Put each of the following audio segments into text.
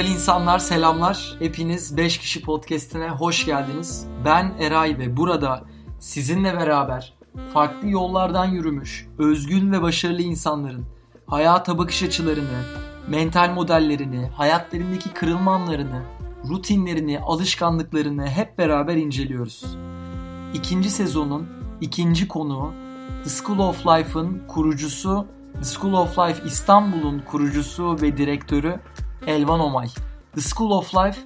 Güzel insanlar selamlar. Hepiniz 5 kişi podcast'ine hoş geldiniz. Ben Eray ve burada sizinle beraber farklı yollardan yürümüş, özgün ve başarılı insanların hayata bakış açılarını, mental modellerini, hayatlarındaki kırılma anlarını, rutinlerini, alışkanlıklarını hep beraber inceliyoruz. İkinci sezonun ikinci konuğu The School of Life'ın kurucusu, The School of Life İstanbul'un kurucusu ve direktörü Elvan Omay. The School of Life,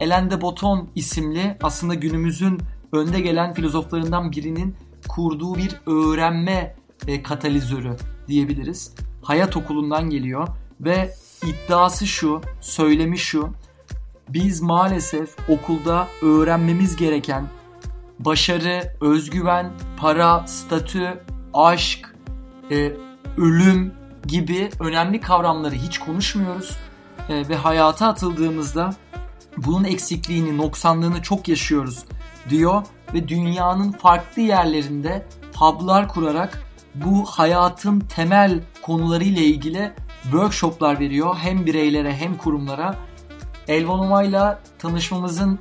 Alain de Botton isimli aslında günümüzün önde gelen filozoflarından birinin kurduğu bir öğrenme e, katalizörü diyebiliriz. Hayat okulundan geliyor ve iddiası şu, söylemi şu. Biz maalesef okulda öğrenmemiz gereken başarı, özgüven, para, statü, aşk, e, ölüm gibi önemli kavramları hiç konuşmuyoruz ve hayata atıldığımızda bunun eksikliğini, noksanlığını çok yaşıyoruz diyor ve dünyanın farklı yerlerinde hub'lar kurarak bu hayatın temel konularıyla ilgili workshoplar veriyor hem bireylere hem kurumlara. Elvan Umay'la tanışmamızın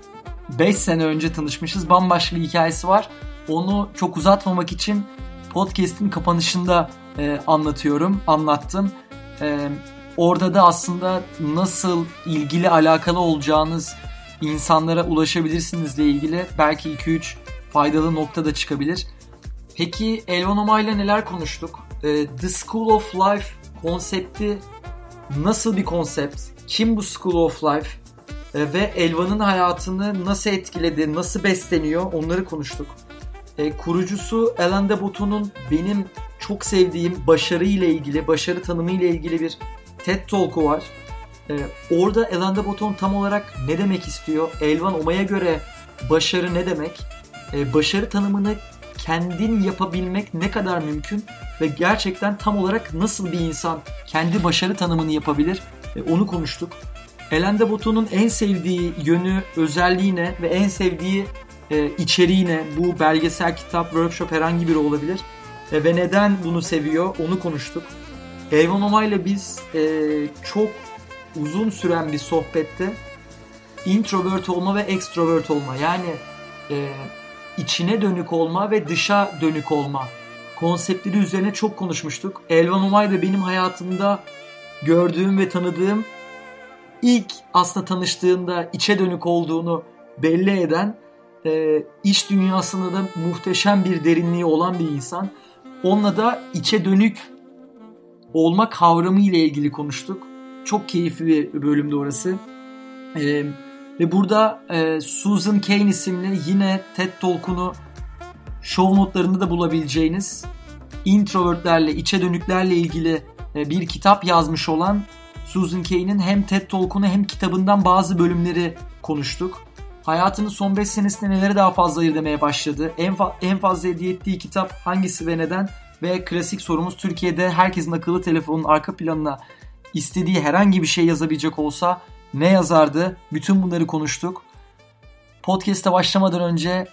5 sene önce tanışmışız. Bambaşka bir hikayesi var. Onu çok uzatmamak için podcast'in kapanışında e, anlatıyorum, anlattım. E, orada da aslında nasıl ilgili alakalı olacağınız insanlara ulaşabilirsinizle ilgili belki 2-3 faydalı nokta da çıkabilir. Peki Elvan Omay'la neler konuştuk? E, The School of Life konsepti nasıl bir konsept? Kim bu School of Life? E, ve Elvan'ın hayatını nasıl etkiledi, nasıl besleniyor onları konuştuk. E, kurucusu Alain de Botton'un benim çok sevdiğim başarı ile ilgili, başarı tanımı ile ilgili bir TED Talk'u var. E, orada Alain de Botton tam olarak ne demek istiyor? Elvan Oma'ya göre başarı ne demek? E, başarı tanımını kendin yapabilmek ne kadar mümkün ve gerçekten tam olarak nasıl bir insan kendi başarı tanımını yapabilir? E, onu konuştuk. Alain de Botton'un en sevdiği yönü, özelliğine ve en sevdiği e, içeriğine bu belgesel, kitap, workshop herhangi biri olabilir. E, ve neden bunu seviyor onu konuştuk. Elvan Oma ile biz e, çok uzun süren bir sohbette introvert olma ve extrovert olma yani e, içine dönük olma ve dışa dönük olma konseptleri üzerine çok konuşmuştuk. Elvan Omay da benim hayatımda gördüğüm ve tanıdığım ilk aslında tanıştığında içe dönük olduğunu belli eden e, iç dünyasında da muhteşem bir derinliği olan bir insan. Onunla da içe dönük olma kavramı ile ilgili konuştuk. Çok keyifli bir bölümdü orası. E, ve burada e, Susan Cain isimli yine TED Talk'unu show notlarında da bulabileceğiniz introvertlerle, içe dönüklerle ilgili e, bir kitap yazmış olan Susan Cain'in hem TED Talk'unu hem kitabından bazı bölümleri konuştuk. Hayatının son 5 senesinde neleri daha fazla ayır başladı. En, fa- en fazla hediye ettiği kitap hangisi ve neden? Ve klasik sorumuz Türkiye'de herkesin akıllı telefonun arka planına istediği herhangi bir şey yazabilecek olsa ne yazardı? Bütün bunları konuştuk. Podcast'a başlamadan önce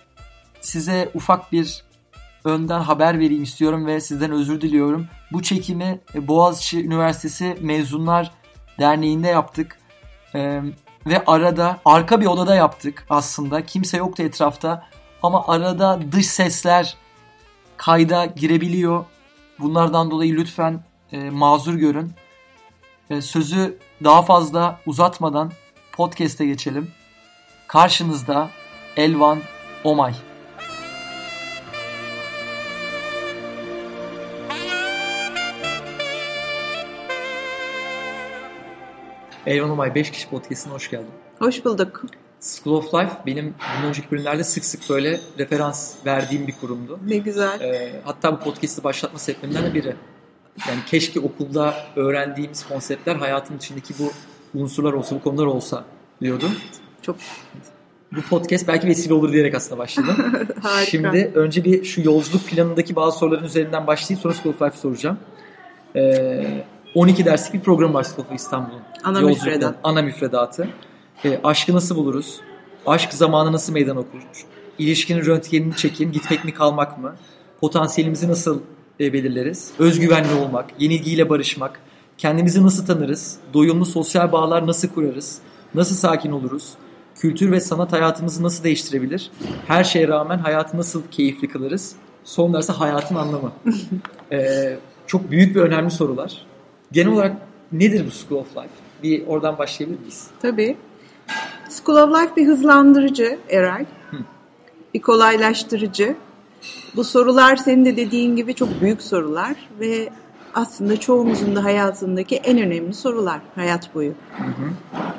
size ufak bir önden haber vereyim istiyorum ve sizden özür diliyorum. Bu çekimi Boğaziçi Üniversitesi Mezunlar Derneği'nde yaptık. Ee, ve arada arka bir odada yaptık aslında. Kimse yoktu etrafta. Ama arada dış sesler kayda girebiliyor. Bunlardan dolayı lütfen e, mazur görün. E, sözü daha fazla uzatmadan podcast'e geçelim. Karşınızda Elvan Omay. Elvan Omay 5 kişi podcast'ine hoş geldin. Hoş bulduk. School of Life benim bundan önceki bölümlerde sık sık böyle referans verdiğim bir kurumdu. Ne güzel. Ee, hatta bu podcast'i başlatma sebeplerinden de biri. Yani keşke okulda öğrendiğimiz konseptler hayatın içindeki bu unsurlar olsa, bu konular olsa diyordum. Çok bu podcast belki vesile olur diyerek aslında başladım. Şimdi önce bir şu yolculuk planındaki bazı soruların üzerinden başlayıp sonra School of Life soracağım. Ee, 12 derslik bir program var School of İstanbul'un. Ana müfredat. Ana müfredatı. E, aşkı nasıl buluruz? Aşk zamanı nasıl meydan okur? İlişkinin röntgenini çekin, gitmek mi kalmak mı? Potansiyelimizi nasıl e, belirleriz? Özgüvenli olmak, yenilgiyle barışmak, kendimizi nasıl tanırız? Doyumlu sosyal bağlar nasıl kurarız? Nasıl sakin oluruz? Kültür ve sanat hayatımızı nasıl değiştirebilir? Her şeye rağmen hayatı nasıl keyifli kılarız? Son dersi hayatın anlamı. ee, çok büyük ve önemli sorular. Genel olarak nedir bu School of Life? Bir oradan başlayabilir miyiz? Tabii. School of Life bir hızlandırıcı Eray. Hı. Bir kolaylaştırıcı. Bu sorular senin de dediğin gibi çok büyük sorular ve aslında çoğumuzun da hayatındaki en önemli sorular hayat boyu. Hı hı.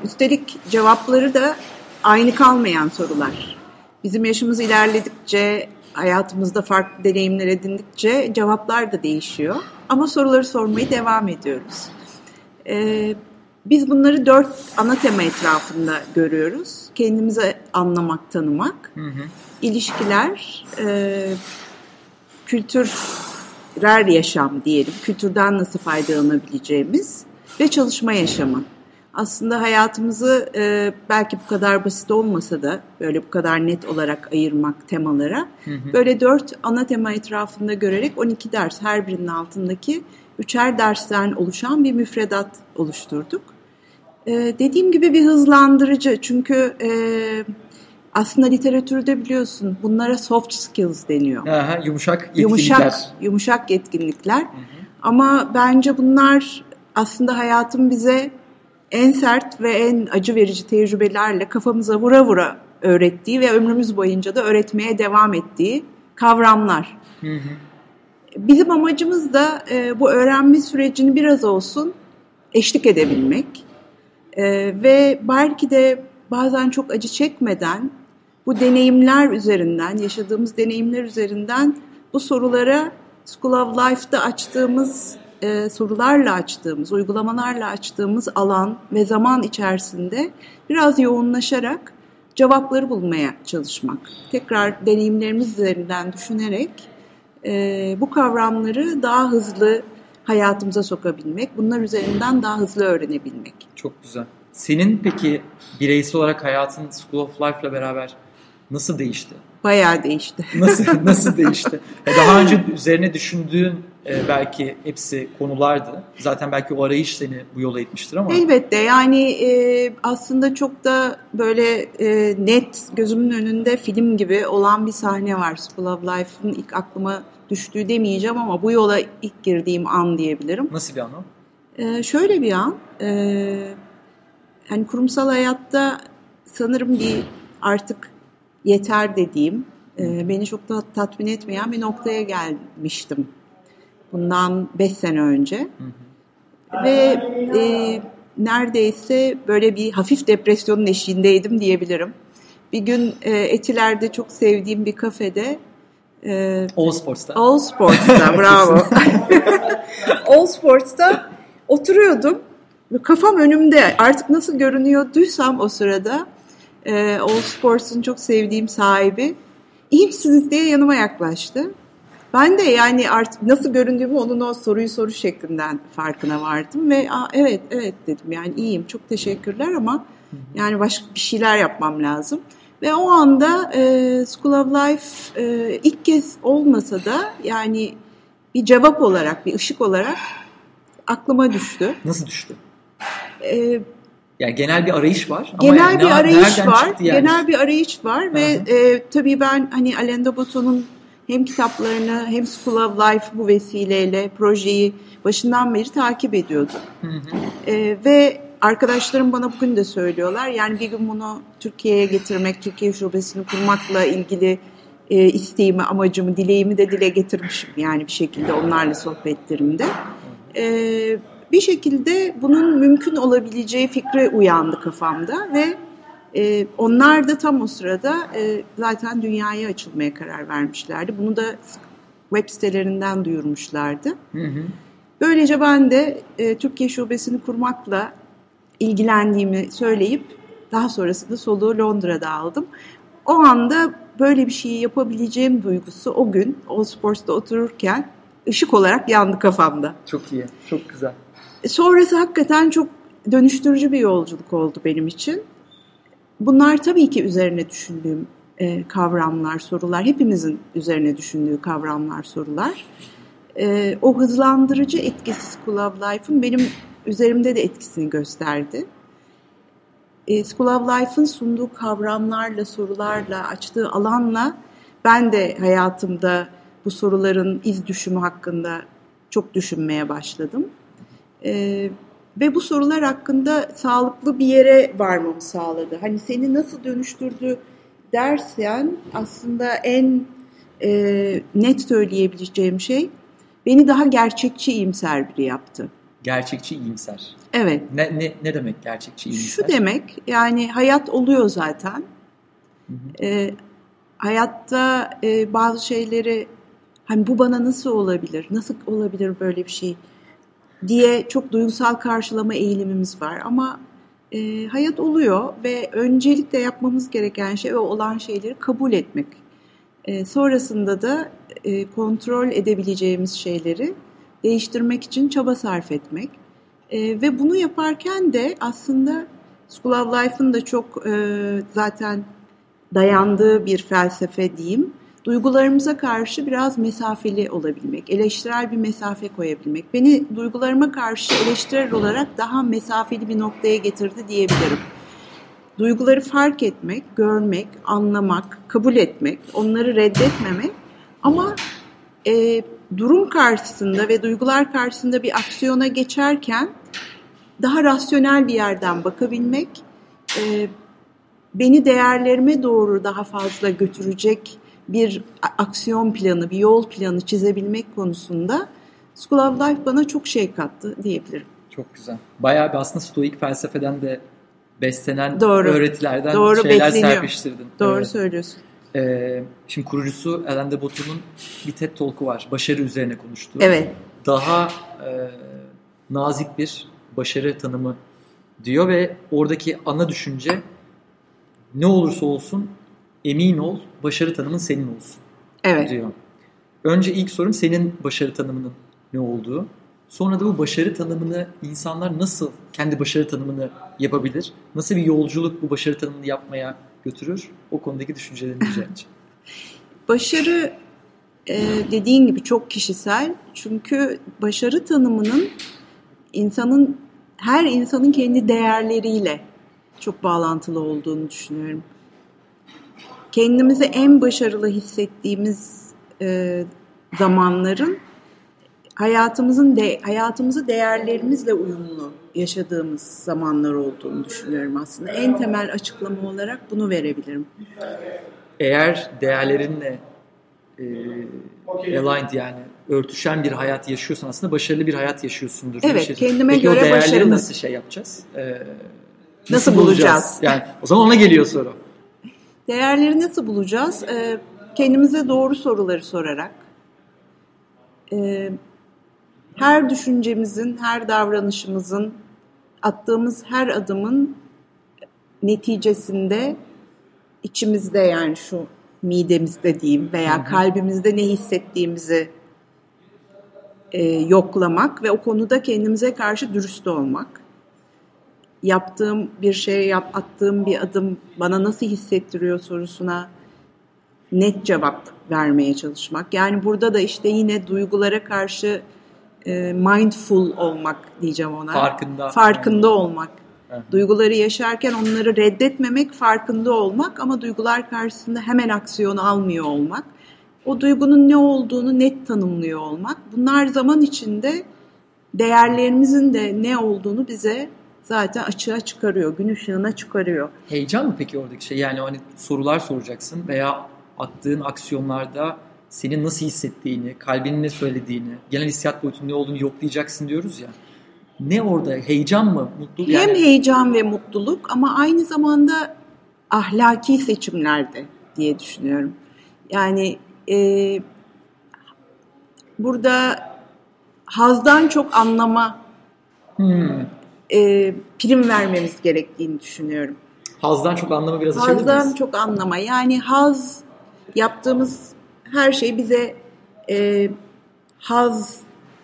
Üstelik cevapları da aynı kalmayan sorular. Bizim yaşımız ilerledikçe, hayatımızda farklı deneyimler edindikçe cevaplar da değişiyor. Ama soruları sormayı devam ediyoruz. Ee, biz bunları dört ana tema etrafında görüyoruz. Kendimizi anlamak, tanımak, hı hı. ilişkiler, e, kültürel yaşam diyelim, kültürden nasıl faydalanabileceğimiz ve çalışma yaşamı. Aslında hayatımızı e, belki bu kadar basit olmasa da böyle bu kadar net olarak ayırmak temalara hı hı. böyle dört ana tema etrafında görerek 12 ders her birinin altındaki üçer dersten oluşan bir müfredat oluşturduk. E, dediğim gibi bir hızlandırıcı çünkü e, aslında literatürde biliyorsun bunlara soft skills deniyor. Aha, yumuşak yetkinlikler. Yumuşak, yumuşak yetkinlikler. Hı hı. Ama bence bunlar aslında hayatın bize en sert ve en acı verici tecrübelerle kafamıza vura vura öğrettiği ve ömrümüz boyunca da öğretmeye devam ettiği kavramlar. Hı hı. Bizim amacımız da e, bu öğrenme sürecini biraz olsun eşlik edebilmek e, ve belki de bazen çok acı çekmeden bu deneyimler üzerinden, yaşadığımız deneyimler üzerinden bu sorulara School of Life'da açtığımız e, sorularla açtığımız, uygulamalarla açtığımız alan ve zaman içerisinde biraz yoğunlaşarak cevapları bulmaya çalışmak. Tekrar deneyimlerimiz üzerinden düşünerek e, bu kavramları daha hızlı hayatımıza sokabilmek, bunlar üzerinden daha hızlı öğrenebilmek. Çok güzel. Senin peki bireysel olarak hayatın School of Life'la beraber nasıl değişti? Bayağı değişti. Nasıl nasıl değişti? Daha önce üzerine düşündüğün e, belki hepsi konulardı. Zaten belki o arayış seni bu yola itmiştir ama. Elbette yani e, aslında çok da böyle e, net gözümün önünde film gibi olan bir sahne var. School of Life'ın ilk aklıma düştüğü demeyeceğim ama bu yola ilk girdiğim an diyebilirim. Nasıl bir an o? E, şöyle bir an. E, yani kurumsal hayatta sanırım bir artık yeter dediğim, e, beni çok da tatmin etmeyen bir noktaya gelmiştim. Bundan beş sene önce. Hı hı. Ve e, neredeyse böyle bir hafif depresyonun eşiğindeydim diyebilirim. Bir gün e, Etiler'de çok sevdiğim bir kafede e, All Sports'ta. All Sports'ta bravo. All Sports'ta oturuyordum. Kafam önümde artık nasıl görünüyorduysam o sırada e, All Sports'un çok sevdiğim sahibi iyi misiniz diye yanıma yaklaştı. Ben de yani artık nasıl göründüğümü onun o soruyu soru şeklinden farkına vardım ve evet evet dedim yani iyiyim çok teşekkürler ama yani başka bir şeyler yapmam lazım. Ve o anda e, School of Life e, ilk kez olmasa da yani bir cevap olarak, bir ışık olarak aklıma düştü. Nasıl düştü? E, yani genel bir arayış var. Genel ama yani bir arayış var. Yani? Genel bir arayış var ve e, tabii ben hani Alain de Botton'un hem kitaplarını hem School of Life bu vesileyle projeyi başından beri takip ediyordum. Hı hı. E, ve arkadaşlarım bana bugün de söylüyorlar. Yani bir gün bunu Türkiye'ye getirmek, Türkiye şubesini kurmakla ilgili e, isteğimi, amacımı, dileğimi de dile getirmişim. Yani bir şekilde onlarla sohbetlerimde. Evet bir şekilde bunun mümkün olabileceği fikri uyandı kafamda ve e, onlar da tam o sırada e, zaten dünyaya açılmaya karar vermişlerdi. Bunu da web sitelerinden duyurmuşlardı. Hı hı. Böylece ben de e, Türkiye şubesini kurmakla ilgilendiğimi söyleyip daha sonrasında soluğu Londra'da aldım. O anda böyle bir şeyi yapabileceğim duygusu o gün All Sports'ta otururken ışık olarak yandı kafamda. Çok iyi, çok güzel. Sonrası hakikaten çok dönüştürücü bir yolculuk oldu benim için. Bunlar tabii ki üzerine düşündüğüm e, kavramlar, sorular. Hepimizin üzerine düşündüğü kavramlar, sorular. E, o hızlandırıcı etkisi School of Life'ın benim üzerimde de etkisini gösterdi. e, School of Life'ın sunduğu kavramlarla, sorularla, açtığı alanla ben de hayatımda bu soruların iz düşümü hakkında çok düşünmeye başladım. E, ve bu sorular hakkında sağlıklı bir yere varmamı sağladı. Hani seni nasıl dönüştürdü dersen aslında en e, net söyleyebileceğim şey beni daha gerçekçi iyimser biri yaptı. Gerçekçi iyimser. Evet. Ne, ne, ne demek gerçekçi iyimser? Şu demek yani hayat oluyor zaten. Hı hı. E, hayatta e, bazı şeyleri hani bu bana nasıl olabilir, nasıl olabilir böyle bir şey diye çok duygusal karşılama eğilimimiz var. Ama e, hayat oluyor ve öncelikle yapmamız gereken şey o olan şeyleri kabul etmek. E, sonrasında da e, kontrol edebileceğimiz şeyleri değiştirmek için çaba sarf etmek. E, ve bunu yaparken de aslında School of Life'ın da çok e, zaten dayandığı bir felsefe diyeyim. Duygularımıza karşı biraz mesafeli olabilmek, eleştirel bir mesafe koyabilmek. Beni duygularıma karşı eleştirel olarak daha mesafeli bir noktaya getirdi diyebilirim. Duyguları fark etmek, görmek, anlamak, kabul etmek, onları reddetmemek ama e, durum karşısında ve duygular karşısında bir aksiyona geçerken daha rasyonel bir yerden bakabilmek, e, beni değerlerime doğru daha fazla götürecek bir aksiyon planı, bir yol planı çizebilmek konusunda School of Life bana çok şey kattı diyebilirim. Çok güzel. Bayağı bir aslında stoik felsefeden de beslenen Doğru. öğretilerden Doğru, şeyler besleniyor. serpiştirdin. Doğru evet. söylüyorsun. Ee, şimdi kurucusu Alain de Botton'un bir TED Talk'u var. Başarı üzerine konuştuğu. Evet. Daha e, nazik bir başarı tanımı diyor ve oradaki ana düşünce ne olursa olsun emin ol başarı tanımın senin olsun evet. diyor. Önce ilk sorum senin başarı tanımının ne olduğu. Sonra da bu başarı tanımını insanlar nasıl kendi başarı tanımını yapabilir? Nasıl bir yolculuk bu başarı tanımını yapmaya götürür? O konudaki düşüncelerini rica edeceğim. Başarı e, dediğin gibi çok kişisel. Çünkü başarı tanımının insanın her insanın kendi değerleriyle çok bağlantılı olduğunu düşünüyorum. Kendimizi en başarılı hissettiğimiz e, zamanların hayatımızın de hayatımızı değerlerimizle uyumlu yaşadığımız zamanlar olduğunu düşünüyorum aslında. En temel açıklama olarak bunu verebilirim. Eğer değerlerinle e, aligned yani örtüşen bir hayat yaşıyorsan aslında başarılı bir hayat yaşıyorsundur. Evet, şey. kendime Peki göre o değerleri başarılı. nasıl şey yapacağız? Ee, nasıl, nasıl bulacağız? bulacağız? Yani o zaman ona geliyor soru. Değerleri nasıl bulacağız? Ee, kendimize doğru soruları sorarak, e, her düşüncemizin, her davranışımızın, attığımız her adımın neticesinde içimizde yani şu midemizde diyeyim veya kalbimizde ne hissettiğimizi e, yoklamak ve o konuda kendimize karşı dürüst olmak. Yaptığım bir şey, yap, attığım bir adım bana nasıl hissettiriyor sorusuna net cevap vermeye çalışmak. Yani burada da işte yine duygulara karşı e, mindful olmak diyeceğim ona. Farkında. Farkında olmak. Evet. Duyguları yaşarken onları reddetmemek, farkında olmak ama duygular karşısında hemen aksiyon almıyor olmak. O duygunun ne olduğunu net tanımlıyor olmak. Bunlar zaman içinde değerlerimizin de ne olduğunu bize zaten açığa çıkarıyor, gün ışığına çıkarıyor. Heyecan mı peki oradaki şey? Yani hani sorular soracaksın veya attığın aksiyonlarda senin nasıl hissettiğini, kalbinin ne söylediğini, genel hissiyat boyutunun ne olduğunu yoklayacaksın diyoruz ya. Ne orada? Heyecan mı? Mutluluk? Hem yani... heyecan ve mutluluk ama aynı zamanda ahlaki seçimlerde diye düşünüyorum. Yani e, burada hazdan çok anlama hmm. E, prim vermemiz gerektiğini düşünüyorum. Hazdan çok anlama biraz Hazdan çok anlama. Yani haz yaptığımız her şey bize e, haz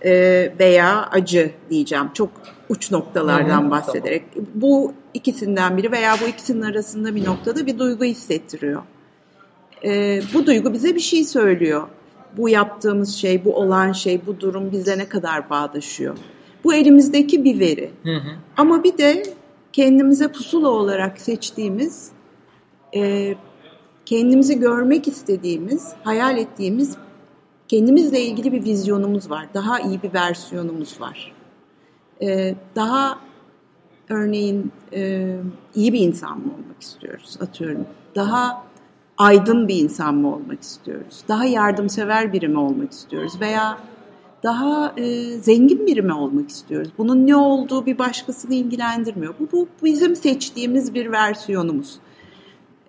e, veya acı diyeceğim. Çok uç noktalardan bahsederek. Tamam. Bu ikisinden biri veya bu ikisinin arasında bir noktada bir duygu hissettiriyor. E, bu duygu bize bir şey söylüyor. Bu yaptığımız şey, bu olan şey, bu durum bize ne kadar bağdaşıyor. Bu elimizdeki bir veri. Hı hı. Ama bir de kendimize pusula olarak seçtiğimiz, e, kendimizi görmek istediğimiz, hayal ettiğimiz kendimizle ilgili bir vizyonumuz var. Daha iyi bir versiyonumuz var. E, daha örneğin e, iyi bir insan mı olmak istiyoruz atıyorum. Daha aydın bir insan mı olmak istiyoruz? Daha yardımsever biri mi olmak istiyoruz? Veya daha e, zengin biri mi olmak istiyoruz? Bunun ne olduğu bir başkasını ilgilendirmiyor. Bu, bu bizim seçtiğimiz bir versiyonumuz.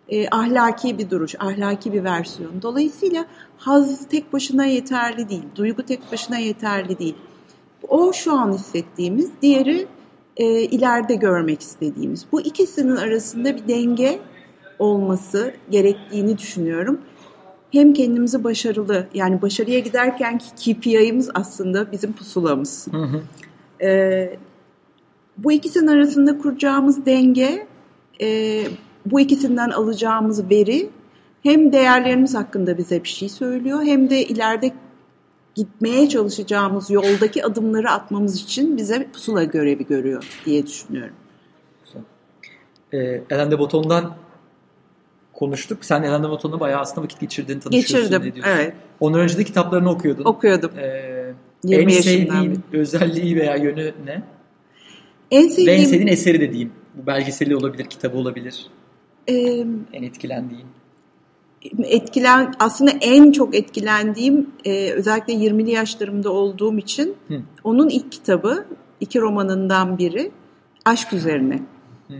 E, ahlaki bir duruş, ahlaki bir versiyon. Dolayısıyla haz tek başına yeterli değil, duygu tek başına yeterli değil. O şu an hissettiğimiz, diğeri e, ileride görmek istediğimiz. Bu ikisinin arasında bir denge olması gerektiğini düşünüyorum. Hem kendimizi başarılı yani başarıya giderken KPI'miz aslında bizim pusulamız. Hı hı. Ee, bu ikisinin arasında kuracağımız denge, e, bu ikisinden alacağımız veri hem değerlerimiz hakkında bize bir şey söylüyor hem de ileride gitmeye çalışacağımız yoldaki adımları atmamız için bize pusula görevi görüyor diye düşünüyorum. Ee, Ellen de Botton'dan konuştuk. Sen Ellen de Botton'la bayağı aslında vakit geçirdiğini tanışıyorsun. Geçirdim, evet. Ondan önce de kitaplarını okuyordun. Okuyordum. Ee, en sevdiğin özelliği veya yönü ne? En sevdiğim... Ve en sevdiğin eseri de diyeyim. Bu belgeseli olabilir, kitabı olabilir. Ee, en etkilendiğin etkilen aslında en çok etkilendiğim e, özellikle 20'li yaşlarımda olduğum için Hı. onun ilk kitabı iki romanından biri aşk üzerine. Hı.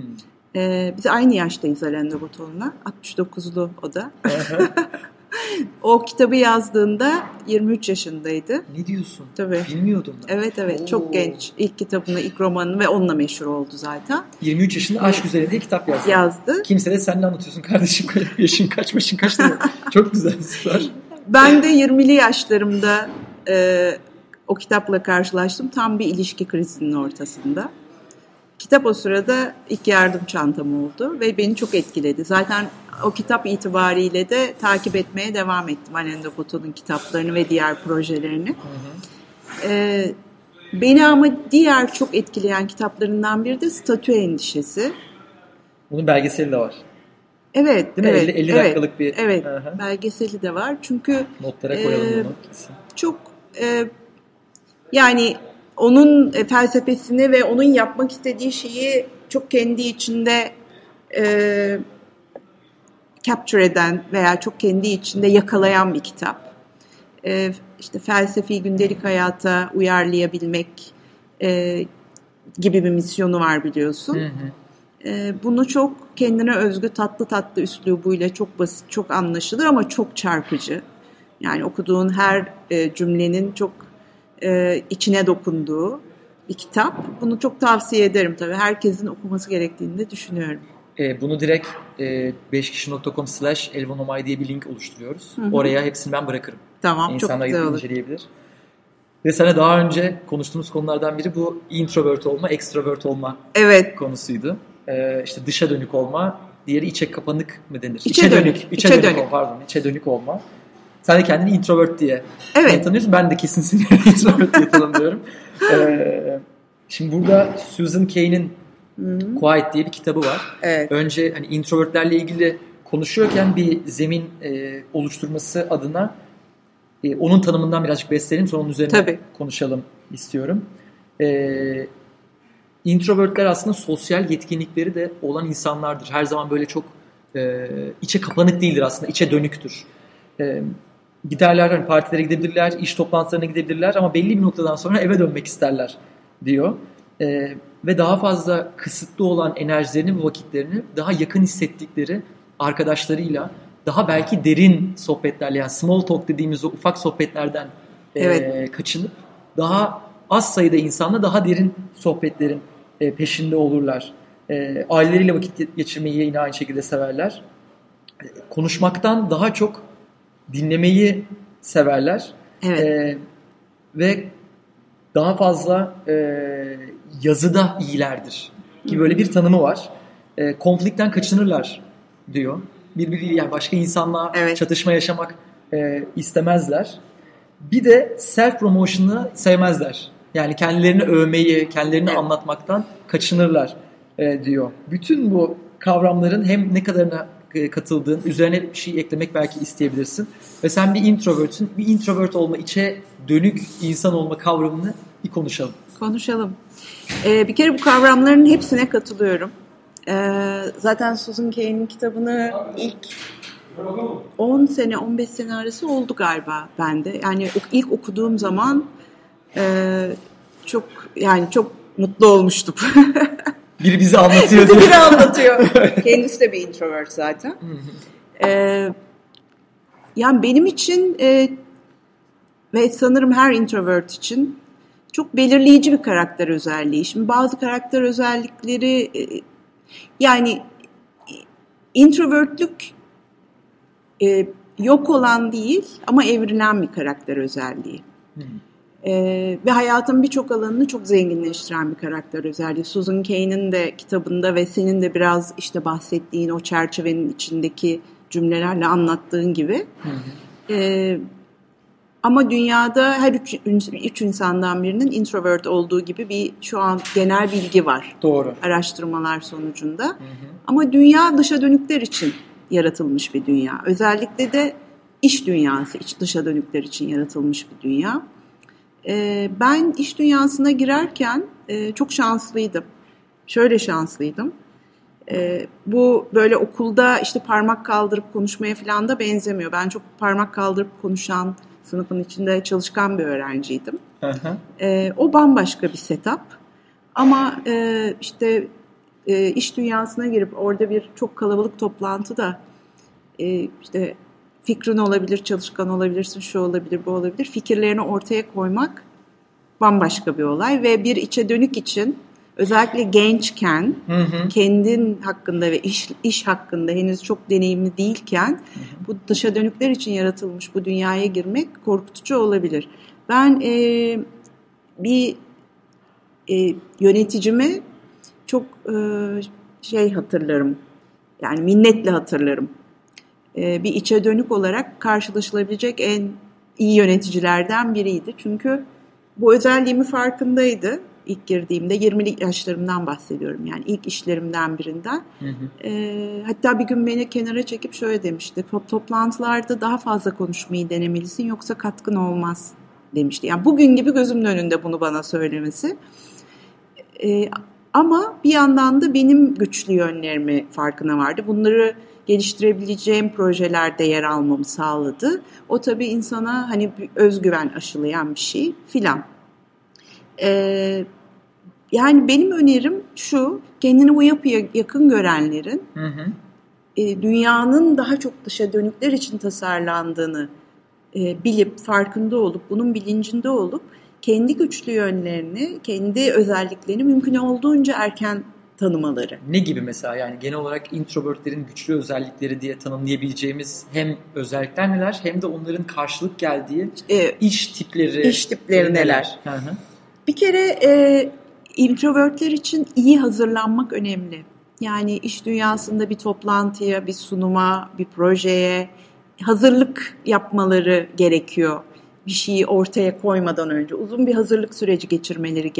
E, biz aynı yaştayız de Botton'la. 69'lu o da. o kitabı yazdığında 23 yaşındaydı. Ne diyorsun? Tabii. Bilmiyordum. Ben. Evet evet Oo. çok genç. İlk kitabını, ilk romanını ve onunla meşhur oldu zaten. 23 yaşında aşk üzerine diye kitap yazdı. Yazdı. Kimse de sen ne anlatıyorsun kardeşim? Yaşın kaç, başın kaç çok güzel süper. Ben de 20'li yaşlarımda e, o kitapla karşılaştım. Tam bir ilişki krizinin ortasında. Kitap o sırada ilk yardım çantam oldu ve beni çok etkiledi. Zaten o kitap itibariyle de takip etmeye devam ettim. Alain de Botton'un kitaplarını ve diğer projelerini. Hı hı. Ee, beni ama diğer çok etkileyen kitaplarından biri de Statü Endişesi. Bunun belgeseli de var. Evet. Değil mi? Evet, 50, 50 evet, dakikalık bir... Evet. Aha. Belgeseli de var. Çünkü... Notlara koyalım e, bunu. Çok... E, yani onun e, felsefesini ve onun yapmak istediği şeyi çok kendi içinde e, capture eden veya çok kendi içinde yakalayan bir kitap. E, işte felsefi gündelik hayata uyarlayabilmek e, gibi bir misyonu var biliyorsun. Hı hı. E, bunu çok kendine özgü tatlı tatlı üslubuyla çok basit, çok anlaşılır ama çok çarpıcı. Yani okuduğun her e, cümlenin çok e, içine dokunduğu bir kitap. Bunu çok tavsiye ederim tabii. Herkesin okuması gerektiğini de düşünüyorum. E, bunu direkt e, 5kişi.com slash elvanomay diye bir link oluşturuyoruz. Hı hı. Oraya hepsini ben bırakırım. Tamam İnsanlar çok güzel olur. inceleyebilir. Ve sana daha önce konuştuğumuz konulardan biri bu introvert olma, extrovert olma evet. konusuydu. Ee, işte dışa dönük olma, diğeri içe kapanık mı denir? İçe, içe dönük. dönük. İçe, içe dönük, dönük. Olma, pardon, içe dönük olma. Sen de kendini introvert diye evet. tanıyorsun. Ben de kesin seni introvert diye tanımlıyorum. ee, şimdi burada Susan Cain'in Quiet diye bir kitabı var. Evet. Önce hani introvertlerle ilgili konuşuyorken bir zemin e, oluşturması adına e, onun tanımından birazcık besleyelim sonra onun üzerine Tabii. konuşalım istiyorum. E, introvertler aslında sosyal yetkinlikleri de olan insanlardır. Her zaman böyle çok e, içe kapanık değildir aslında, içe dönüktür. E, giderler, hani partilere gidebilirler, iş toplantılarına gidebilirler ama belli bir noktadan sonra eve dönmek isterler diyor. E, ve daha fazla kısıtlı olan enerjilerini ve vakitlerini daha yakın hissettikleri arkadaşlarıyla daha belki derin sohbetlerle yani small talk dediğimiz o ufak sohbetlerden e, evet. e, kaçınıp daha az sayıda insanla daha derin sohbetlerin e, peşinde olurlar. E, aileleriyle vakit geçirmeyi yine aynı şekilde severler. E, konuşmaktan daha çok dinlemeyi severler. Evet. E, ve daha fazla e, yazıda iyilerdir. Ki böyle bir tanımı var. E, konflikten kaçınırlar diyor. Birbiriyle yani başka insanla evet. çatışma yaşamak e, istemezler. Bir de self promotion'ı sevmezler. Yani kendilerini övmeyi, kendilerini evet. anlatmaktan kaçınırlar. e, diyor. Bütün bu kavramların hem ne kadarına katıldığın, üzerine bir şey eklemek belki isteyebilirsin. Ve sen bir introvertsin. Bir introvert olma, içe dönük insan olma kavramını bir konuşalım. Konuşalım. Ee, bir kere bu kavramların hepsine katılıyorum. Ee, zaten Susan Cain'in kitabını ilk 10 sene 15 sene arası oldu galiba bende. Yani ilk okuduğum zaman e, çok yani çok mutlu olmuştum. Biri bizi anlatıyor. Bizi biri anlatıyor. Kendisi de bir introvert zaten. ee, yani benim için e, ve sanırım her introvert için çok belirleyici bir karakter özelliği. Şimdi bazı karakter özellikleri e, yani introvertlük e, yok olan değil ama evrilen bir karakter özelliği. Hmm. Ee, ve hayatın birçok alanını çok zenginleştiren bir karakter özelliği. Susan Cain'in de kitabında ve senin de biraz işte bahsettiğin o çerçevenin içindeki cümlelerle anlattığın gibi. Hı hı. Ee, ama dünyada her üç, üç insandan birinin introvert olduğu gibi bir şu an genel bilgi var. Doğru. Araştırmalar sonucunda. Hı hı. Ama dünya dışa dönükler için yaratılmış bir dünya. Özellikle de iş dünyası, iç dışa dönükler için yaratılmış bir dünya. Ee, ben iş dünyasına girerken e, çok şanslıydım. Şöyle şanslıydım. Ee, bu böyle okulda işte parmak kaldırıp konuşmaya falan da benzemiyor. Ben çok parmak kaldırıp konuşan, sınıfın içinde çalışkan bir öğrenciydim. Ee, o bambaşka bir setup. Ama e, işte e, iş dünyasına girip orada bir çok kalabalık toplantıda e, işte fikrin olabilir, çalışkan olabilirsin, şu olabilir, bu olabilir. Fikirlerini ortaya koymak bambaşka bir olay ve bir içe dönük için özellikle gençken hı hı. kendin hakkında ve iş, iş hakkında henüz çok deneyimli değilken hı hı. bu dışa dönükler için yaratılmış bu dünyaya girmek korkutucu olabilir. Ben e, bir e, yöneticimi çok e, şey hatırlarım yani minnetle hatırlarım. E, bir içe dönük olarak karşılaşılabilecek en iyi yöneticilerden biriydi. Çünkü bu özelliğimi farkındaydı ilk girdiğimde 20'lik yaşlarımdan bahsediyorum yani ilk işlerimden birinden. Hı hı. E, hatta bir gün beni kenara çekip şöyle demişti. Toplantılarda daha fazla konuşmayı denemelisin yoksa katkın olmaz demişti. Yani bugün gibi gözümün önünde bunu bana söylemesi. E, ama bir yandan da benim güçlü yönlerimi farkına vardı. Bunları geliştirebileceğim projelerde yer almamı sağladı. O tabii insana hani bir özgüven aşılayan bir şey filan. Ee, yani benim önerim şu, kendini bu yapıya yakın görenlerin hı hı. E, dünyanın daha çok dışa dönükler için tasarlandığını e, bilip, farkında olup, bunun bilincinde olup kendi güçlü yönlerini, kendi özelliklerini mümkün olduğunca erken tanımaları. Ne gibi mesela yani genel olarak introvertlerin güçlü özellikleri diye tanımlayabileceğimiz hem özellikler neler hem de onların karşılık geldiği e, iş tipleri iş tipleri neler? Hı hı. Bir kere e, introvertler için iyi hazırlanmak önemli. Yani iş dünyasında bir toplantıya, bir sunuma, bir projeye hazırlık yapmaları gerekiyor bir şeyi ortaya koymadan önce uzun bir hazırlık süreci geçirmeleri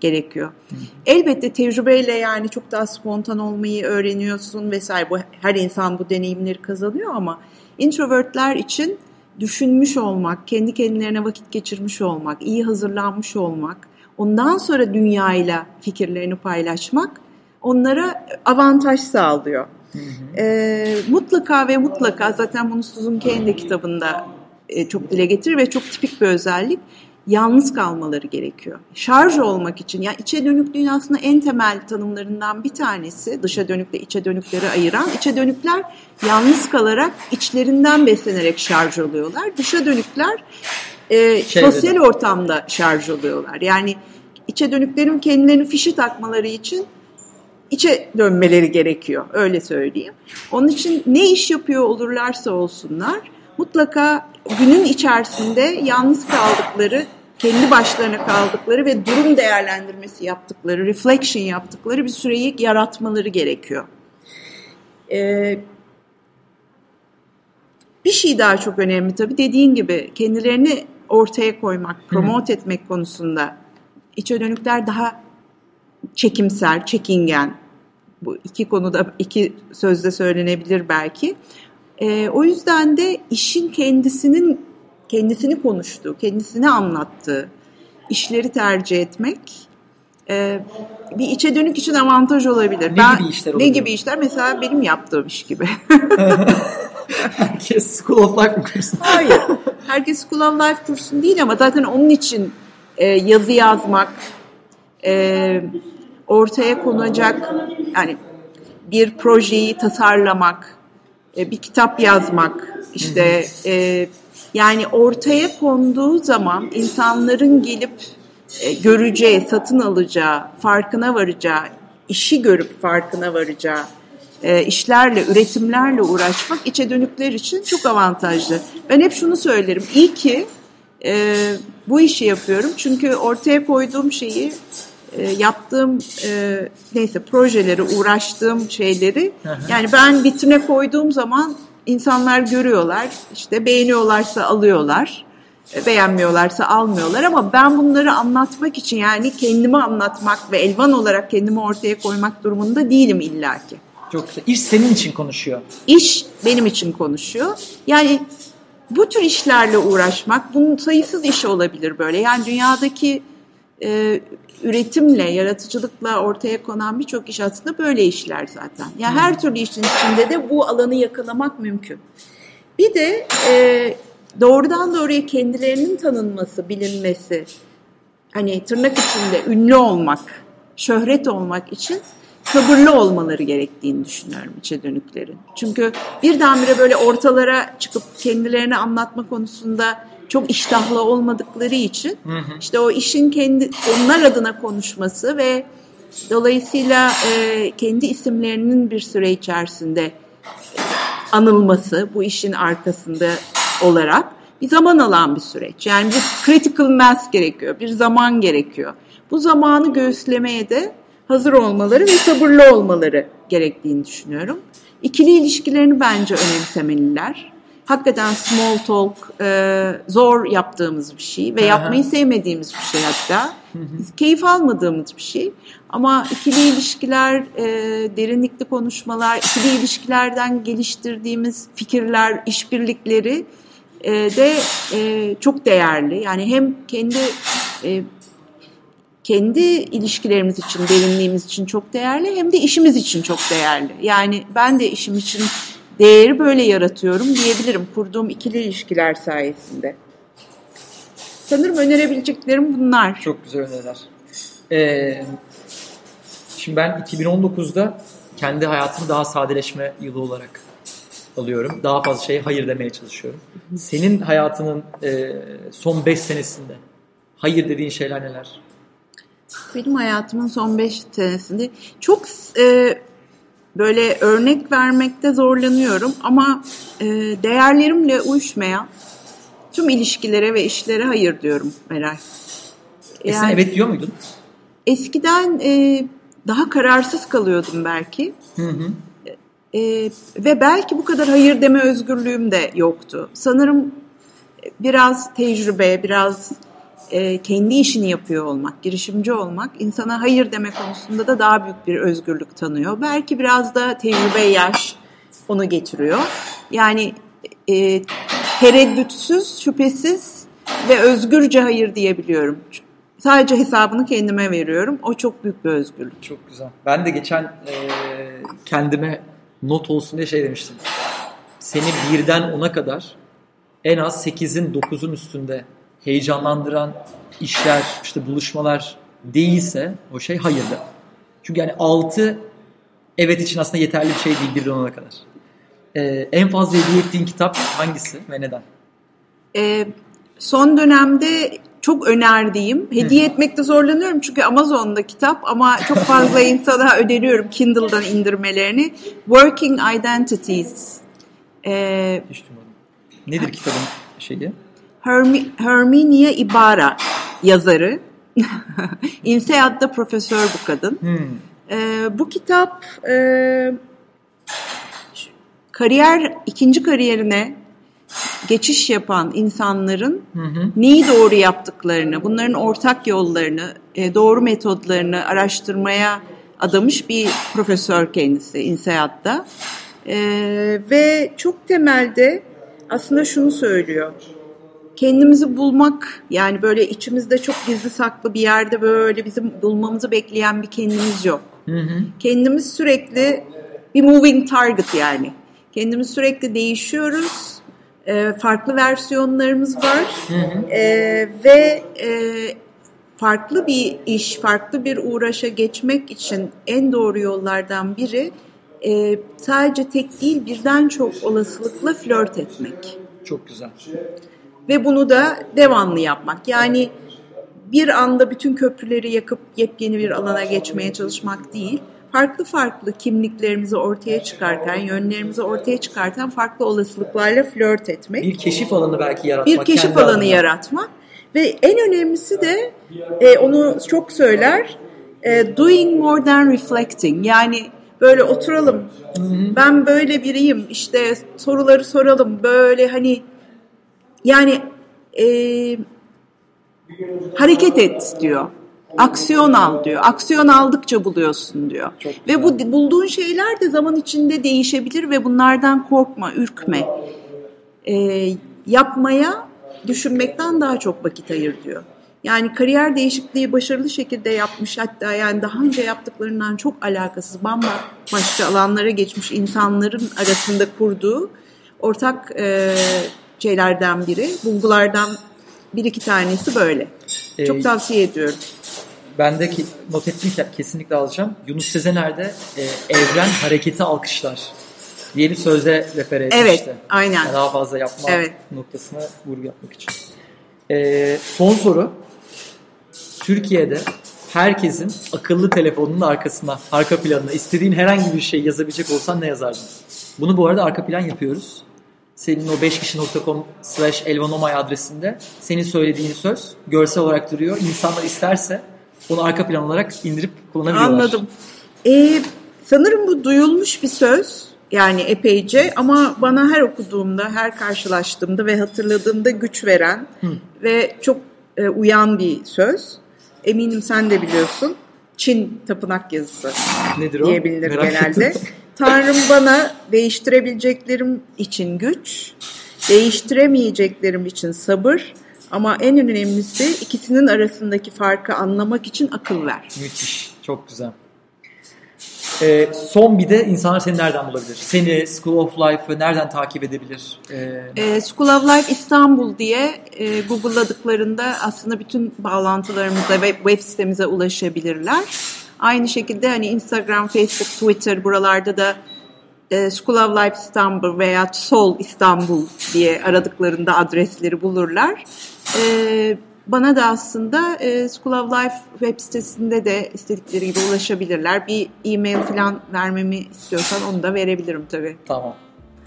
gerekiyor. Hı. Elbette tecrübeyle yani çok daha spontan olmayı öğreniyorsun vesaire. Bu her insan bu deneyimleri kazanıyor ama introvertler için düşünmüş olmak, kendi kendilerine vakit geçirmiş olmak, iyi hazırlanmış olmak, ondan sonra dünyayla fikirlerini paylaşmak onlara avantaj sağlıyor. Hı hı. E, mutlaka ve mutlaka zaten bunu Susan Cain de kitabında e, çok dile getirir ve çok tipik bir özellik yalnız kalmaları gerekiyor. Şarj olmak için yani içe dönüklüğün aslında en temel tanımlarından bir tanesi dışa dönükle içe dönükleri ayıran. içe dönükler yalnız kalarak içlerinden beslenerek şarj oluyorlar. Dışa dönükler e, sosyal ortamda şarj oluyorlar. Yani içe dönüklerin kendilerini fişi takmaları için içe dönmeleri gerekiyor öyle söyleyeyim. Onun için ne iş yapıyor olurlarsa olsunlar mutlaka günün içerisinde yalnız kaldıkları, kendi başlarına kaldıkları ve durum değerlendirmesi yaptıkları, reflection yaptıkları bir süreyi yaratmaları gerekiyor. Ee, bir şey daha çok önemli tabii dediğin gibi kendilerini ortaya koymak, promote etmek konusunda içe dönükler daha çekimser, çekingen Bu iki konuda iki sözde söylenebilir belki. E, o yüzden de işin kendisinin kendisini konuştuğu, kendisini anlattığı işleri tercih etmek e, bir içe dönük için avantaj olabilir. Ne ben, gibi işler olabilir? Ne gibi işler? Mesela benim yaptığım iş gibi. Herkes School of Life kursun. Hayır. Herkes School of Life kursun değil ama zaten onun için e, yazı yazmak, e, ortaya konacak yani bir projeyi tasarlamak, e, bir kitap yazmak, işte e, yani ortaya konduğu zaman insanların gelip e, göreceği, satın alacağı, farkına varacağı, işi görüp farkına varacağı e, işlerle, üretimlerle uğraşmak içe dönükler için çok avantajlı. Ben hep şunu söylerim. İyi ki e, bu işi yapıyorum. Çünkü ortaya koyduğum şeyi e, yaptığım e, neyse projeleri, uğraştığım şeyleri yani ben vitrine koyduğum zaman insanlar görüyorlar. işte beğeniyorlarsa alıyorlar. E, beğenmiyorlarsa almıyorlar ama ben bunları anlatmak için yani kendimi anlatmak ve elvan olarak kendimi ortaya koymak durumunda değilim illaki. Çok güzel. İş senin için konuşuyor. İş benim için konuşuyor. Yani bu tür işlerle uğraşmak, bunun sayısız işi olabilir böyle. Yani dünyadaki e, üretimle, yaratıcılıkla ortaya konan birçok iş aslında böyle işler zaten. Yani hmm. her türlü işin içinde de bu alanı yakalamak mümkün. Bir de e, doğrudan doğruya kendilerinin tanınması, bilinmesi, hani tırnak içinde ünlü olmak, şöhret olmak için sabırlı olmaları gerektiğini düşünüyorum içe dönüklerin. Çünkü birdenbire böyle ortalara çıkıp kendilerini anlatma konusunda çok iştahlı olmadıkları için hı hı. işte o işin kendi onlar adına konuşması ve dolayısıyla e, kendi isimlerinin bir süre içerisinde anılması bu işin arkasında olarak bir zaman alan bir süreç. Yani bir critical mass gerekiyor, bir zaman gerekiyor. Bu zamanı göğüslemeye de hazır olmaları ve sabırlı olmaları gerektiğini düşünüyorum. İkili ilişkilerini bence önemsemeliler. Hakikaten small talk e, zor yaptığımız bir şey ve yapmayı sevmediğimiz bir şey hatta. Keyif almadığımız bir şey. Ama ikili ilişkiler, e, derinlikli konuşmalar, ikili ilişkilerden geliştirdiğimiz fikirler, işbirlikleri e, de e, çok değerli. Yani hem kendi e, kendi ilişkilerimiz için, derinliğimiz için çok değerli hem de işimiz için çok değerli. Yani ben de işim için değeri böyle yaratıyorum diyebilirim kurduğum ikili ilişkiler sayesinde. Sanırım önerebileceklerim bunlar. Çok güzel öneriler. Ee, şimdi ben 2019'da kendi hayatımı daha sadeleşme yılı olarak alıyorum. Daha fazla şeye hayır demeye çalışıyorum. Senin hayatının e, son 5 senesinde hayır dediğin şeyler neler? Benim hayatımın son 5 senesinde çok e, böyle örnek vermekte zorlanıyorum ama e, değerlerimle uyuşmayan tüm ilişkilere ve işlere hayır diyorum Meral. Yani, evet diyor muydun? Eskiden e, daha kararsız kalıyordum belki. Hı hı. E, ve belki bu kadar hayır deme özgürlüğüm de yoktu. Sanırım biraz tecrübe, biraz e, kendi işini yapıyor olmak, girişimci olmak insana hayır deme konusunda da daha büyük bir özgürlük tanıyor. Belki biraz da tecrübe yaş onu getiriyor. Yani e, tereddütsüz, şüphesiz ve özgürce hayır diyebiliyorum. Sadece hesabını kendime veriyorum. O çok büyük bir özgürlük. Çok güzel. Ben de geçen e, kendime not olsun diye şey demiştim. Seni birden ona kadar en az 8'in 9'un üstünde heyecanlandıran işler, işte buluşmalar değilse o şey hayırlı. Çünkü yani 6 evet için aslında yeterli bir şey değil birden ona kadar. Ee, en fazla hediye ettiğin kitap hangisi ve neden? Ee, son dönemde çok önerdiğim, hediye Hı. etmekte zorlanıyorum çünkü Amazon'da kitap ama çok fazla insana öneriyorum Kindle'dan indirmelerini. Working Identities. Ee, Hiç duymadım. Nedir kitabın şeyi? Hermi, Herminia Ibarra yazarı. INSEAD'da profesör bu kadın. Hmm. Ee, bu kitap e, kariyer ikinci kariyerine geçiş yapan insanların hı hı. neyi doğru yaptıklarını, bunların ortak yollarını, e, doğru metodlarını araştırmaya adamış bir profesör kendisi İNSEAD'da. E, ve çok temelde aslında şunu söylüyor. Kendimizi bulmak yani böyle içimizde çok gizli saklı bir yerde böyle bizim bulmamızı bekleyen bir kendimiz yok. Hı hı. Kendimiz sürekli bir moving target yani. Kendimiz sürekli değişiyoruz. E, farklı versiyonlarımız var. Hı hı. E, ve e, farklı bir iş, farklı bir uğraşa geçmek için en doğru yollardan biri e, sadece tek değil birden çok olasılıkla flört etmek. Çok güzel. Ve bunu da devamlı yapmak. Yani bir anda bütün köprüleri yakıp yepyeni bir alana geçmeye çalışmak değil. Farklı farklı kimliklerimizi ortaya çıkartan, yönlerimizi ortaya çıkartan farklı olasılıklarla flört etmek. Bir keşif alanı belki yaratmak. Bir keşif alanı alanına. yaratmak. Ve en önemlisi de e, onu çok söyler, e, doing more than reflecting. Yani böyle oturalım, ben böyle biriyim, işte soruları soralım, böyle hani yani e, hareket et diyor. Aksiyon al diyor. Aksiyon aldıkça buluyorsun diyor. ve bu bulduğun şeyler de zaman içinde değişebilir ve bunlardan korkma, ürkme. E, yapmaya düşünmekten daha çok vakit ayır diyor. Yani kariyer değişikliği başarılı şekilde yapmış hatta yani daha önce yaptıklarından çok alakasız bambaşka alanlara geçmiş insanların arasında kurduğu ortak e, şeylerden biri, bulgulardan bir iki tanesi böyle. Ee, çok tavsiye ediyorum. Ben de ki, not ettim kesinlikle alacağım. Yunus Sezener'de e, evren hareketi alkışlar diye bir sözle refere etmişti. Evet, aynen. Yani daha fazla yapma evet. noktasına vurgu yapmak için. Ee, son soru. Türkiye'de herkesin akıllı telefonunun arkasına, arka planına istediğin herhangi bir şey yazabilecek olsan ne yazardın? Bunu bu arada arka plan yapıyoruz. Senin o 5kişi.com slash elvanomay adresinde senin söylediğin söz görsel olarak duruyor. İnsanlar isterse onu arka plan olarak indirip kullanabiliyorlar. Anladım. Ee, sanırım bu duyulmuş bir söz. Yani epeyce ama bana her okuduğumda, her karşılaştığımda ve hatırladığımda güç veren Hı. ve çok e, uyan bir söz. Eminim sen de biliyorsun. Çin tapınak yazısı Nedir o? diyebilir Merak genelde. Tanrım bana değiştirebileceklerim için güç, değiştiremeyeceklerim için sabır ama en önemlisi ikisinin arasındaki farkı anlamak için akıl ver. Müthiş, çok güzel. E, son bir de insanlar seni nereden bulabilir? Seni, School of Life'ı nereden takip edebilir? E, e, School of Life İstanbul diye e, Google'ladıklarında aslında bütün bağlantılarımıza ve web sitemize ulaşabilirler. Aynı şekilde hani Instagram, Facebook, Twitter buralarda da e, School of Life İstanbul veya Sol İstanbul diye aradıklarında adresleri bulurlar. E, bana da aslında e, School of Life web sitesinde de istedikleri gibi ulaşabilirler. Bir e-mail falan vermemi istiyorsan onu da verebilirim tabii. Tamam.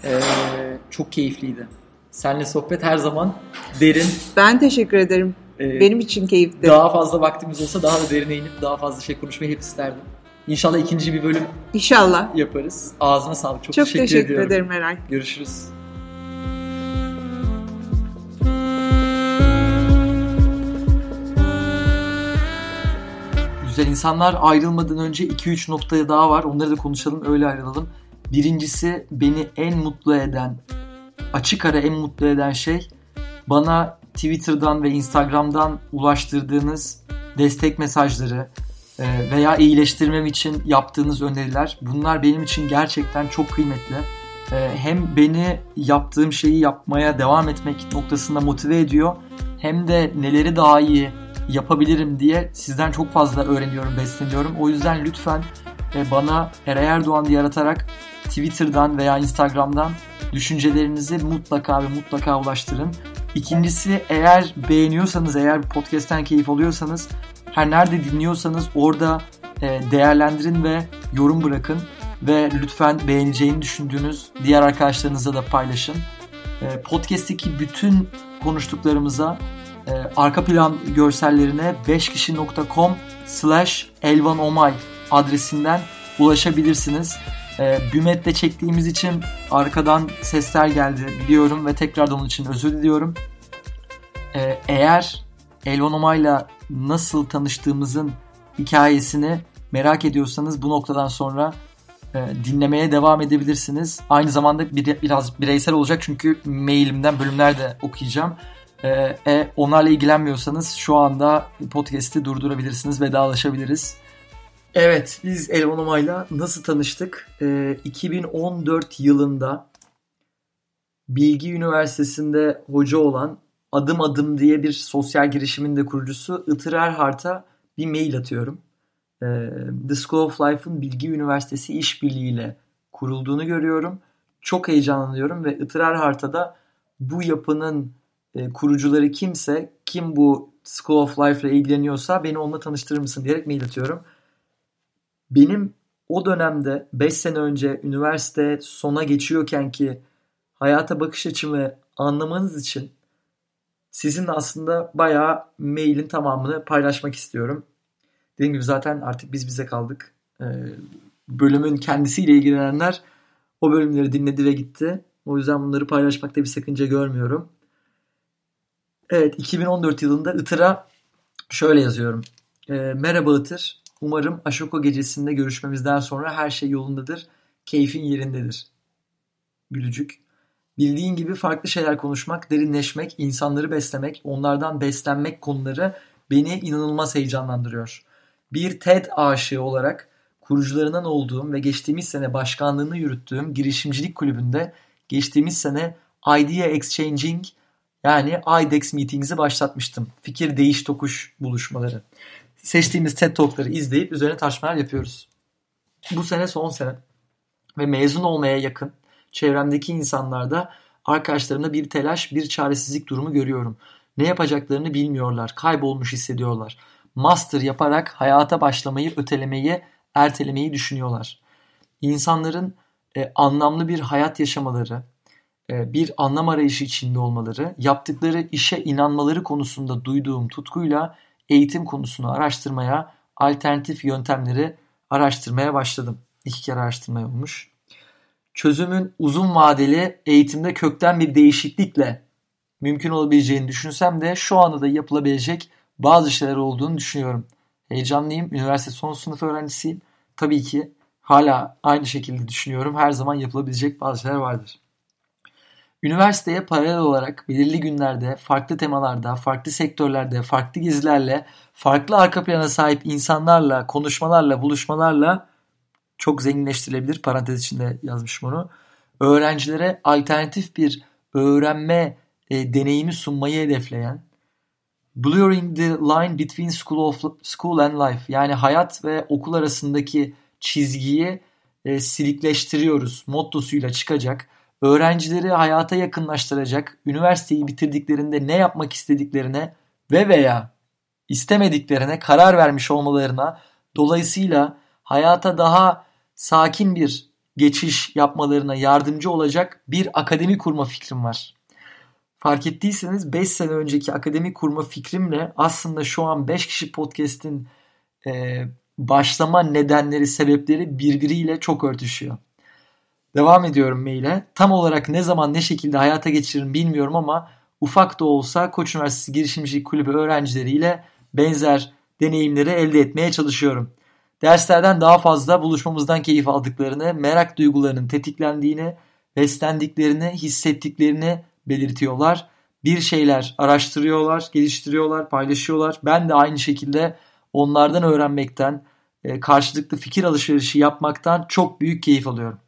Ee, çok keyifliydi. Seninle sohbet her zaman derin. Ben teşekkür ederim. Ee, Benim için keyifli. Daha fazla vaktimiz olsa daha da derine inip daha fazla şey konuşmayı hep isterdim. İnşallah ikinci bir bölüm İnşallah yaparız. Ağzına sağlık. Çok, Çok teşekkür, teşekkür ediyorum. ederim Meral. Görüşürüz. Güzel insanlar ayrılmadan önce 2-3 noktaya daha var. Onları da konuşalım öyle ayrılalım. Birincisi beni en mutlu eden, açık ara en mutlu eden şey bana Twitter'dan ve Instagram'dan ulaştırdığınız destek mesajları e, veya iyileştirmem için yaptığınız öneriler bunlar benim için gerçekten çok kıymetli. E, hem beni yaptığım şeyi yapmaya devam etmek noktasında motive ediyor hem de neleri daha iyi yapabilirim diye sizden çok fazla öğreniyorum, besleniyorum. O yüzden lütfen e, bana Eray Erdoğan diye yaratarak Twitter'dan veya Instagram'dan düşüncelerinizi mutlaka ve mutlaka ulaştırın. İkincisi eğer beğeniyorsanız, eğer podcast'ten keyif alıyorsanız her nerede dinliyorsanız orada e, değerlendirin ve yorum bırakın ve lütfen beğeneceğini düşündüğünüz diğer arkadaşlarınızla da paylaşın. E, podcast'teki bütün konuştuklarımıza e, arka plan görsellerine 5kişi.com slash elvanomay adresinden ulaşabilirsiniz. E, Bümet'te çektiğimiz için arkadan sesler geldi biliyorum ve tekrardan onun için özür diliyorum. E, eğer Elvan Omay'la nasıl tanıştığımızın hikayesini Merak ediyorsanız bu noktadan sonra e, dinlemeye devam edebilirsiniz. Aynı zamanda bir, biraz bireysel olacak çünkü mailimden bölümler de okuyacağım. E, e, onlarla ilgilenmiyorsanız şu anda podcast'i durdurabilirsiniz, vedalaşabiliriz. Evet, biz Elvan Omay'la nasıl tanıştık? E, 2014 yılında Bilgi Üniversitesi'nde hoca olan Adım Adım diye bir sosyal girişimin de kurucusu Itır Erhart'a bir mail atıyorum. Ee, The School of Life'ın Bilgi Üniversitesi işbirliğiyle kurulduğunu görüyorum. Çok heyecanlanıyorum ve Itır Erhart'a da bu yapının e, kurucuları kimse, kim bu School of Life ile ilgileniyorsa beni onunla tanıştırır mısın diyerek mail atıyorum. Benim o dönemde 5 sene önce üniversite sona geçiyorken ki hayata bakış açımı anlamanız için sizinle aslında bayağı mailin tamamını paylaşmak istiyorum. Dediğim gibi zaten artık biz bize kaldık. Ee, bölümün kendisiyle ilgilenenler o bölümleri dinledi ve gitti. O yüzden bunları paylaşmakta bir sakınca görmüyorum. Evet 2014 yılında Itır'a şöyle yazıyorum. E, Merhaba Itır. Umarım Aşoko gecesinde görüşmemizden sonra her şey yolundadır. Keyfin yerindedir. Gülücük. Bildiğin gibi farklı şeyler konuşmak, derinleşmek, insanları beslemek, onlardan beslenmek konuları beni inanılmaz heyecanlandırıyor. Bir TED aşığı olarak kurucularından olduğum ve geçtiğimiz sene başkanlığını yürüttüğüm girişimcilik kulübünde geçtiğimiz sene Idea Exchanging yani IDEX Meetings'i başlatmıştım. Fikir değiş tokuş buluşmaları. Seçtiğimiz TED Talk'ları izleyip üzerine tartışmalar yapıyoruz. Bu sene son sene ve mezun olmaya yakın çevremdeki insanlarda arkadaşlarımda bir telaş, bir çaresizlik durumu görüyorum. Ne yapacaklarını bilmiyorlar, kaybolmuş hissediyorlar. Master yaparak hayata başlamayı, ötelemeyi, ertelemeyi düşünüyorlar. İnsanların e, anlamlı bir hayat yaşamaları, bir anlam arayışı içinde olmaları, yaptıkları işe inanmaları konusunda duyduğum tutkuyla eğitim konusunu araştırmaya, alternatif yöntemleri araştırmaya başladım. İki kere araştırma olmuş. Çözümün uzun vadeli eğitimde kökten bir değişiklikle mümkün olabileceğini düşünsem de şu anda da yapılabilecek bazı şeyler olduğunu düşünüyorum. Heyecanlıyım. Üniversite son sınıf öğrencisiyim. Tabii ki hala aynı şekilde düşünüyorum. Her zaman yapılabilecek bazı şeyler vardır. Üniversiteye paralel olarak belirli günlerde, farklı temalarda, farklı sektörlerde, farklı gezilerle, farklı arka plana sahip insanlarla, konuşmalarla, buluşmalarla çok zenginleştirilebilir. Parantez içinde yazmışım onu. Öğrencilere alternatif bir öğrenme e, deneyimi sunmayı hedefleyen Blurring the line between school of school and life yani hayat ve okul arasındaki çizgiyi e, silikleştiriyoruz mottosuyla çıkacak öğrencileri hayata yakınlaştıracak, üniversiteyi bitirdiklerinde ne yapmak istediklerine ve veya istemediklerine karar vermiş olmalarına, dolayısıyla hayata daha sakin bir geçiş yapmalarına yardımcı olacak bir akademi kurma fikrim var. Fark ettiyseniz 5 sene önceki akademi kurma fikrimle aslında şu an 5 kişi podcast'in e, başlama nedenleri, sebepleri birbiriyle çok örtüşüyor. Devam ediyorum maile. Tam olarak ne zaman ne şekilde hayata geçiririm bilmiyorum ama ufak da olsa Koç Üniversitesi Girişimcilik Kulübü öğrencileriyle benzer deneyimleri elde etmeye çalışıyorum. Derslerden daha fazla buluşmamızdan keyif aldıklarını, merak duygularının tetiklendiğini, beslendiklerini, hissettiklerini belirtiyorlar. Bir şeyler araştırıyorlar, geliştiriyorlar, paylaşıyorlar. Ben de aynı şekilde onlardan öğrenmekten, e, karşılıklı fikir alışverişi yapmaktan çok büyük keyif alıyorum.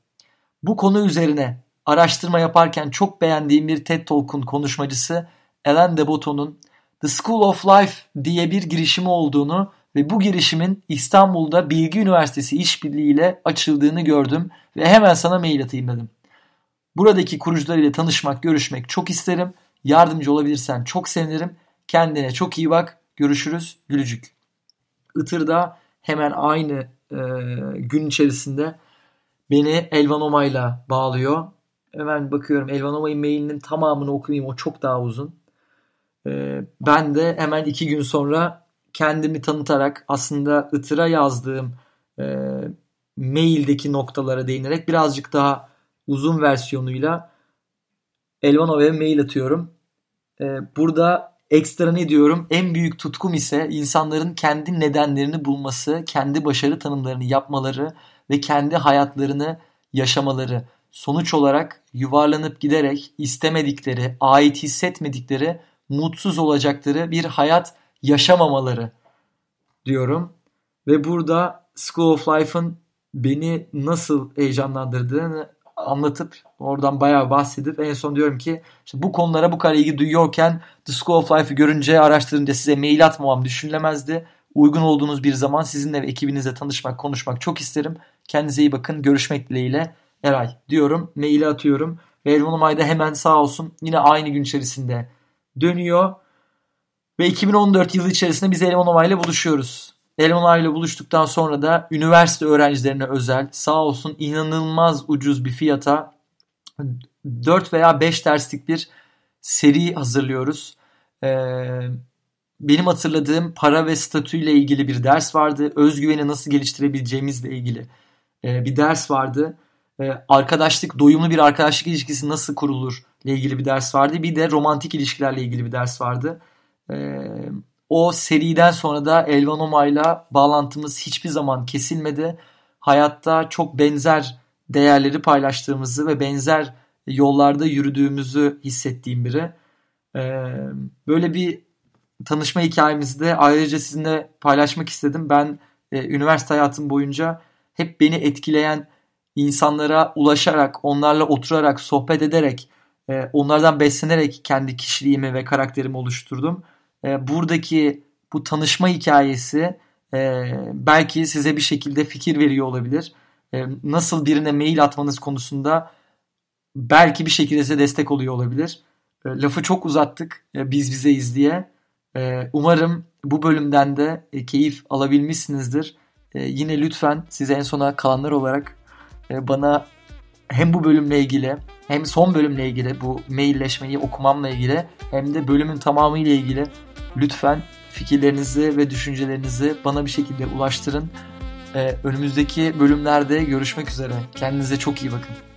Bu konu üzerine araştırma yaparken çok beğendiğim bir TED Talk'un konuşmacısı Ellen DeBotton'un The School of Life diye bir girişimi olduğunu ve bu girişimin İstanbul'da Bilgi Üniversitesi işbirliğiyle açıldığını gördüm ve hemen sana mail atayım dedim. Buradaki kurucularıyla tanışmak, görüşmek çok isterim. Yardımcı olabilirsen çok sevinirim. Kendine çok iyi bak. Görüşürüz. Gülücük. Itır'da hemen aynı e, gün içerisinde beni Elvanoma'yla bağlıyor. Hemen bakıyorum Elvanoma'nın mailinin tamamını okuyayım. O çok daha uzun. Ee, ben de hemen iki gün sonra kendimi tanıtarak aslında Itır'a yazdığım e, maildeki noktalara değinerek birazcık daha uzun versiyonuyla Elvanova'ya mail atıyorum. Ee, burada ekstra ne diyorum? En büyük tutkum ise insanların kendi nedenlerini bulması, kendi başarı tanımlarını yapmaları ve kendi hayatlarını yaşamaları. Sonuç olarak yuvarlanıp giderek istemedikleri, ait hissetmedikleri, mutsuz olacakları bir hayat yaşamamaları diyorum. Ve burada School of Life'ın beni nasıl heyecanlandırdığını anlatıp oradan bayağı bahsedip en son diyorum ki işte bu konulara bu kadar ilgi duyuyorken The School of Life'ı görünce araştırınca size mail atmamam düşünülemezdi. Uygun olduğunuz bir zaman sizinle ve ekibinizle tanışmak, konuşmak çok isterim. Kendinize iyi bakın. Görüşmek dileğiyle. Eray diyorum. Maili atıyorum. Ve Elvan Umay'da hemen sağ olsun yine aynı gün içerisinde dönüyor. Ve 2014 yılı içerisinde biz Elvan Umay'la buluşuyoruz. Elvan ile buluştuktan sonra da üniversite öğrencilerine özel sağ olsun inanılmaz ucuz bir fiyata 4 veya 5 derslik bir seri hazırlıyoruz. Ee, benim hatırladığım para ve statüyle ilgili bir ders vardı. Özgüveni nasıl geliştirebileceğimizle ilgili e, bir ders vardı. E, arkadaşlık, doyumlu bir arkadaşlık ilişkisi nasıl kurulur ile ilgili bir ders vardı. Bir de romantik ilişkilerle ilgili bir ders vardı. E, o seriden sonra da Elvan Oma'yla bağlantımız hiçbir zaman kesilmedi. Hayatta çok benzer değerleri paylaştığımızı ve benzer yollarda yürüdüğümüzü hissettiğim biri. Böyle bir tanışma hikayemizi de ayrıca sizinle paylaşmak istedim. Ben üniversite hayatım boyunca hep beni etkileyen insanlara ulaşarak, onlarla oturarak, sohbet ederek, e, onlardan beslenerek kendi kişiliğimi ve karakterimi oluşturdum. E, buradaki bu tanışma hikayesi e, belki size bir şekilde fikir veriyor olabilir. Nasıl birine mail atmanız konusunda belki bir şekilde size destek oluyor olabilir. Lafı çok uzattık e, biz bizeyiz diye. Umarım bu bölümden de keyif alabilmişsinizdir. E, yine lütfen size en sona kalanlar olarak e, bana hem bu bölümle ilgili hem son bölümle ilgili bu mailleşmeyi okumamla ilgili hem de bölümün tamamı ile ilgili lütfen fikirlerinizi ve düşüncelerinizi bana bir şekilde ulaştırın. Ee, önümüzdeki bölümlerde görüşmek üzere. Kendinize çok iyi bakın.